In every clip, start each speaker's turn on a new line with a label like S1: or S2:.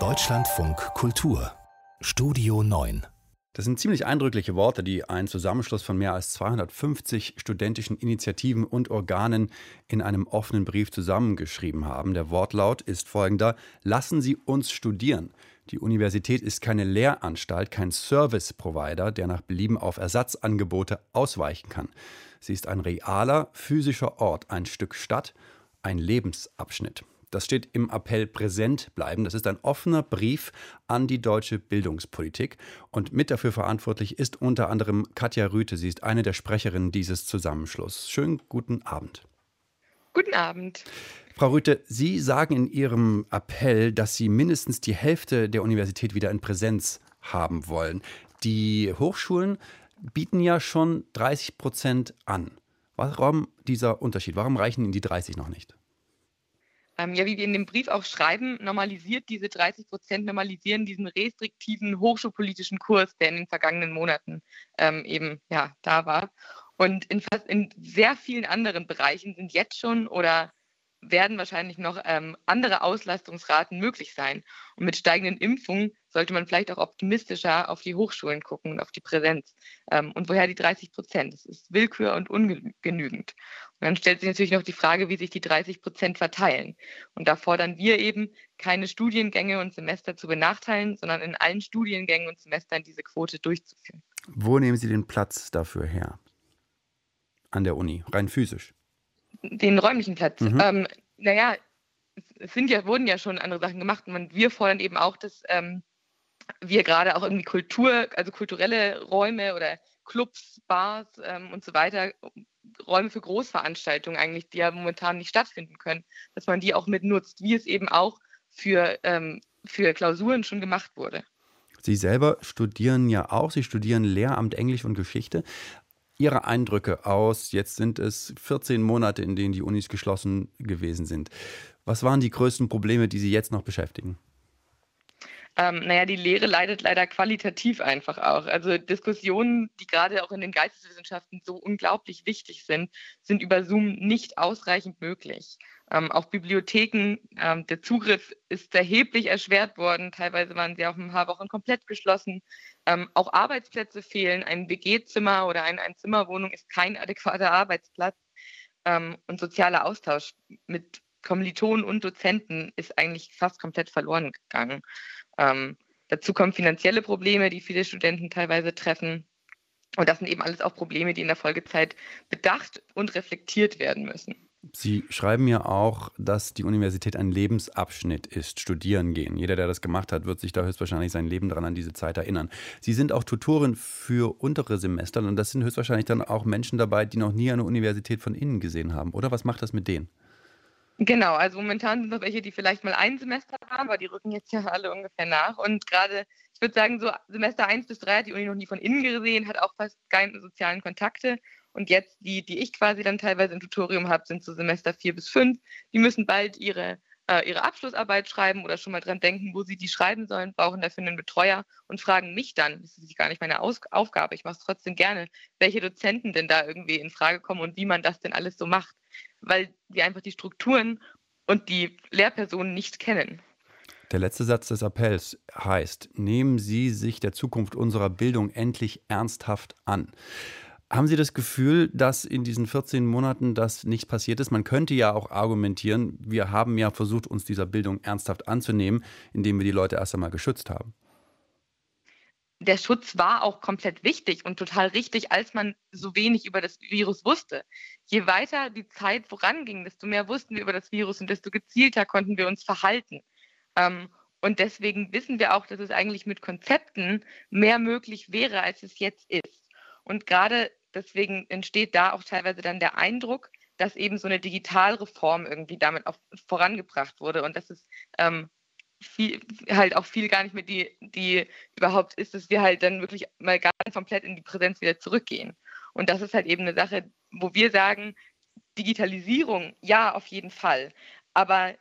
S1: Deutschlandfunk Kultur Studio 9
S2: das sind ziemlich eindrückliche Worte, die ein Zusammenschluss von mehr als 250 studentischen Initiativen und Organen in einem offenen Brief zusammengeschrieben haben. Der Wortlaut ist folgender. Lassen Sie uns studieren. Die Universität ist keine Lehranstalt, kein Service-Provider, der nach Belieben auf Ersatzangebote ausweichen kann. Sie ist ein realer, physischer Ort, ein Stück Stadt, ein Lebensabschnitt. Das steht im Appell Präsent bleiben. Das ist ein offener Brief an die deutsche Bildungspolitik. Und mit dafür verantwortlich ist unter anderem Katja Rüthe. Sie ist eine der Sprecherinnen dieses Zusammenschlusses. Schönen guten Abend.
S3: Guten Abend.
S2: Frau Rüthe, Sie sagen in Ihrem Appell, dass Sie mindestens die Hälfte der Universität wieder in Präsenz haben wollen. Die Hochschulen bieten ja schon 30 Prozent an. Warum dieser Unterschied? Warum reichen Ihnen die 30 noch nicht?
S3: Ähm, ja, wie wir in dem Brief auch schreiben, normalisiert diese 30 Prozent, normalisieren diesen restriktiven hochschulpolitischen Kurs, der in den vergangenen Monaten ähm, eben ja, da war. Und in, fast, in sehr vielen anderen Bereichen sind jetzt schon oder werden wahrscheinlich noch ähm, andere Auslastungsraten möglich sein. Und mit steigenden Impfungen sollte man vielleicht auch optimistischer auf die Hochschulen gucken und auf die Präsenz. Ähm, und woher die 30 Prozent? Das ist Willkür und ungenügend. Und dann stellt sich natürlich noch die Frage, wie sich die 30 Prozent verteilen. Und da fordern wir eben, keine Studiengänge und Semester zu benachteilen, sondern in allen Studiengängen und Semestern diese Quote durchzuführen.
S2: Wo nehmen Sie den Platz dafür her? An der Uni, rein physisch?
S3: Den räumlichen Platz. Mhm. Ähm, naja, es sind ja, wurden ja schon andere Sachen gemacht und wir fordern eben auch, dass ähm, wir gerade auch irgendwie Kultur, also kulturelle Räume oder Clubs, Bars ähm, und so weiter, Räume für Großveranstaltungen eigentlich, die ja momentan nicht stattfinden können, dass man die auch mitnutzt, wie es eben auch für, ähm, für Klausuren schon gemacht wurde.
S2: Sie selber studieren ja auch, Sie studieren Lehramt Englisch und Geschichte. Ihre Eindrücke aus, jetzt sind es 14 Monate, in denen die Unis geschlossen gewesen sind. Was waren die größten Probleme, die Sie jetzt noch beschäftigen?
S3: Ähm, naja, die Lehre leidet leider qualitativ einfach auch. Also Diskussionen, die gerade auch in den Geisteswissenschaften so unglaublich wichtig sind, sind über Zoom nicht ausreichend möglich. Ähm, auch Bibliotheken, ähm, der Zugriff ist erheblich erschwert worden. Teilweise waren sie auch ein paar Wochen komplett geschlossen. Ähm, auch Arbeitsplätze fehlen. Ein WG-Zimmer oder ein, eine Zimmerwohnung ist kein adäquater Arbeitsplatz. Ähm, und sozialer Austausch mit Kommilitonen und Dozenten ist eigentlich fast komplett verloren gegangen. Ähm, dazu kommen finanzielle Probleme, die viele Studenten teilweise treffen. Und das sind eben alles auch Probleme, die in der Folgezeit bedacht und reflektiert werden müssen.
S2: Sie schreiben ja auch, dass die Universität ein Lebensabschnitt ist, studieren gehen. Jeder, der das gemacht hat, wird sich da höchstwahrscheinlich sein Leben daran an diese Zeit erinnern. Sie sind auch Tutorin für untere Semester und das sind höchstwahrscheinlich dann auch Menschen dabei, die noch nie eine Universität von innen gesehen haben. Oder was macht das mit denen?
S3: Genau, also momentan sind es welche, die vielleicht mal ein Semester haben, aber die rücken jetzt ja alle ungefähr nach. Und gerade, ich würde sagen, so Semester 1 bis 3 hat die Uni noch nie von innen gesehen, hat auch fast keine sozialen Kontakte. Und jetzt die, die ich quasi dann teilweise im Tutorium habe, sind so Semester 4 bis 5. Die müssen bald ihre, äh, ihre Abschlussarbeit schreiben oder schon mal dran denken, wo sie die schreiben sollen, brauchen dafür einen Betreuer und fragen mich dann, das ist gar nicht meine Aus Aufgabe, ich mache es trotzdem gerne, welche Dozenten denn da irgendwie in Frage kommen und wie man das denn alles so macht weil wir einfach die Strukturen und die Lehrpersonen nicht kennen.
S2: Der letzte Satz des Appells heißt, nehmen Sie sich der Zukunft unserer Bildung endlich ernsthaft an. Haben Sie das Gefühl, dass in diesen 14 Monaten das nicht passiert ist? Man könnte ja auch argumentieren, wir haben ja versucht, uns dieser Bildung ernsthaft anzunehmen, indem wir die Leute erst einmal geschützt haben
S3: der Schutz war auch komplett wichtig und total richtig, als man so wenig über das Virus wusste. Je weiter die Zeit voranging, desto mehr wussten wir über das Virus und desto gezielter konnten wir uns verhalten. Ähm, und deswegen wissen wir auch, dass es eigentlich mit Konzepten mehr möglich wäre, als es jetzt ist. Und gerade deswegen entsteht da auch teilweise dann der Eindruck, dass eben so eine Digitalreform irgendwie damit auch vorangebracht wurde und dass es ähm, viel, halt auch viel gar nicht mehr die, die überhaupt ist, dass wir halt dann wirklich mal ganz komplett in die Präsenz wieder zurückgehen. Und das ist halt eben eine Sache, wo wir sagen, Digitalisierung, ja, auf jeden Fall, aber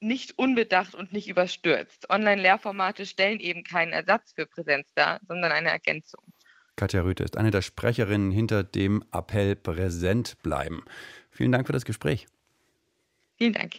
S3: nicht unbedacht und nicht überstürzt. Online-Lehrformate stellen eben keinen Ersatz für Präsenz dar, sondern eine Ergänzung.
S2: Katja Rüthe ist eine der Sprecherinnen hinter dem Appell Präsent bleiben. Vielen Dank für das Gespräch.
S3: Vielen Dank.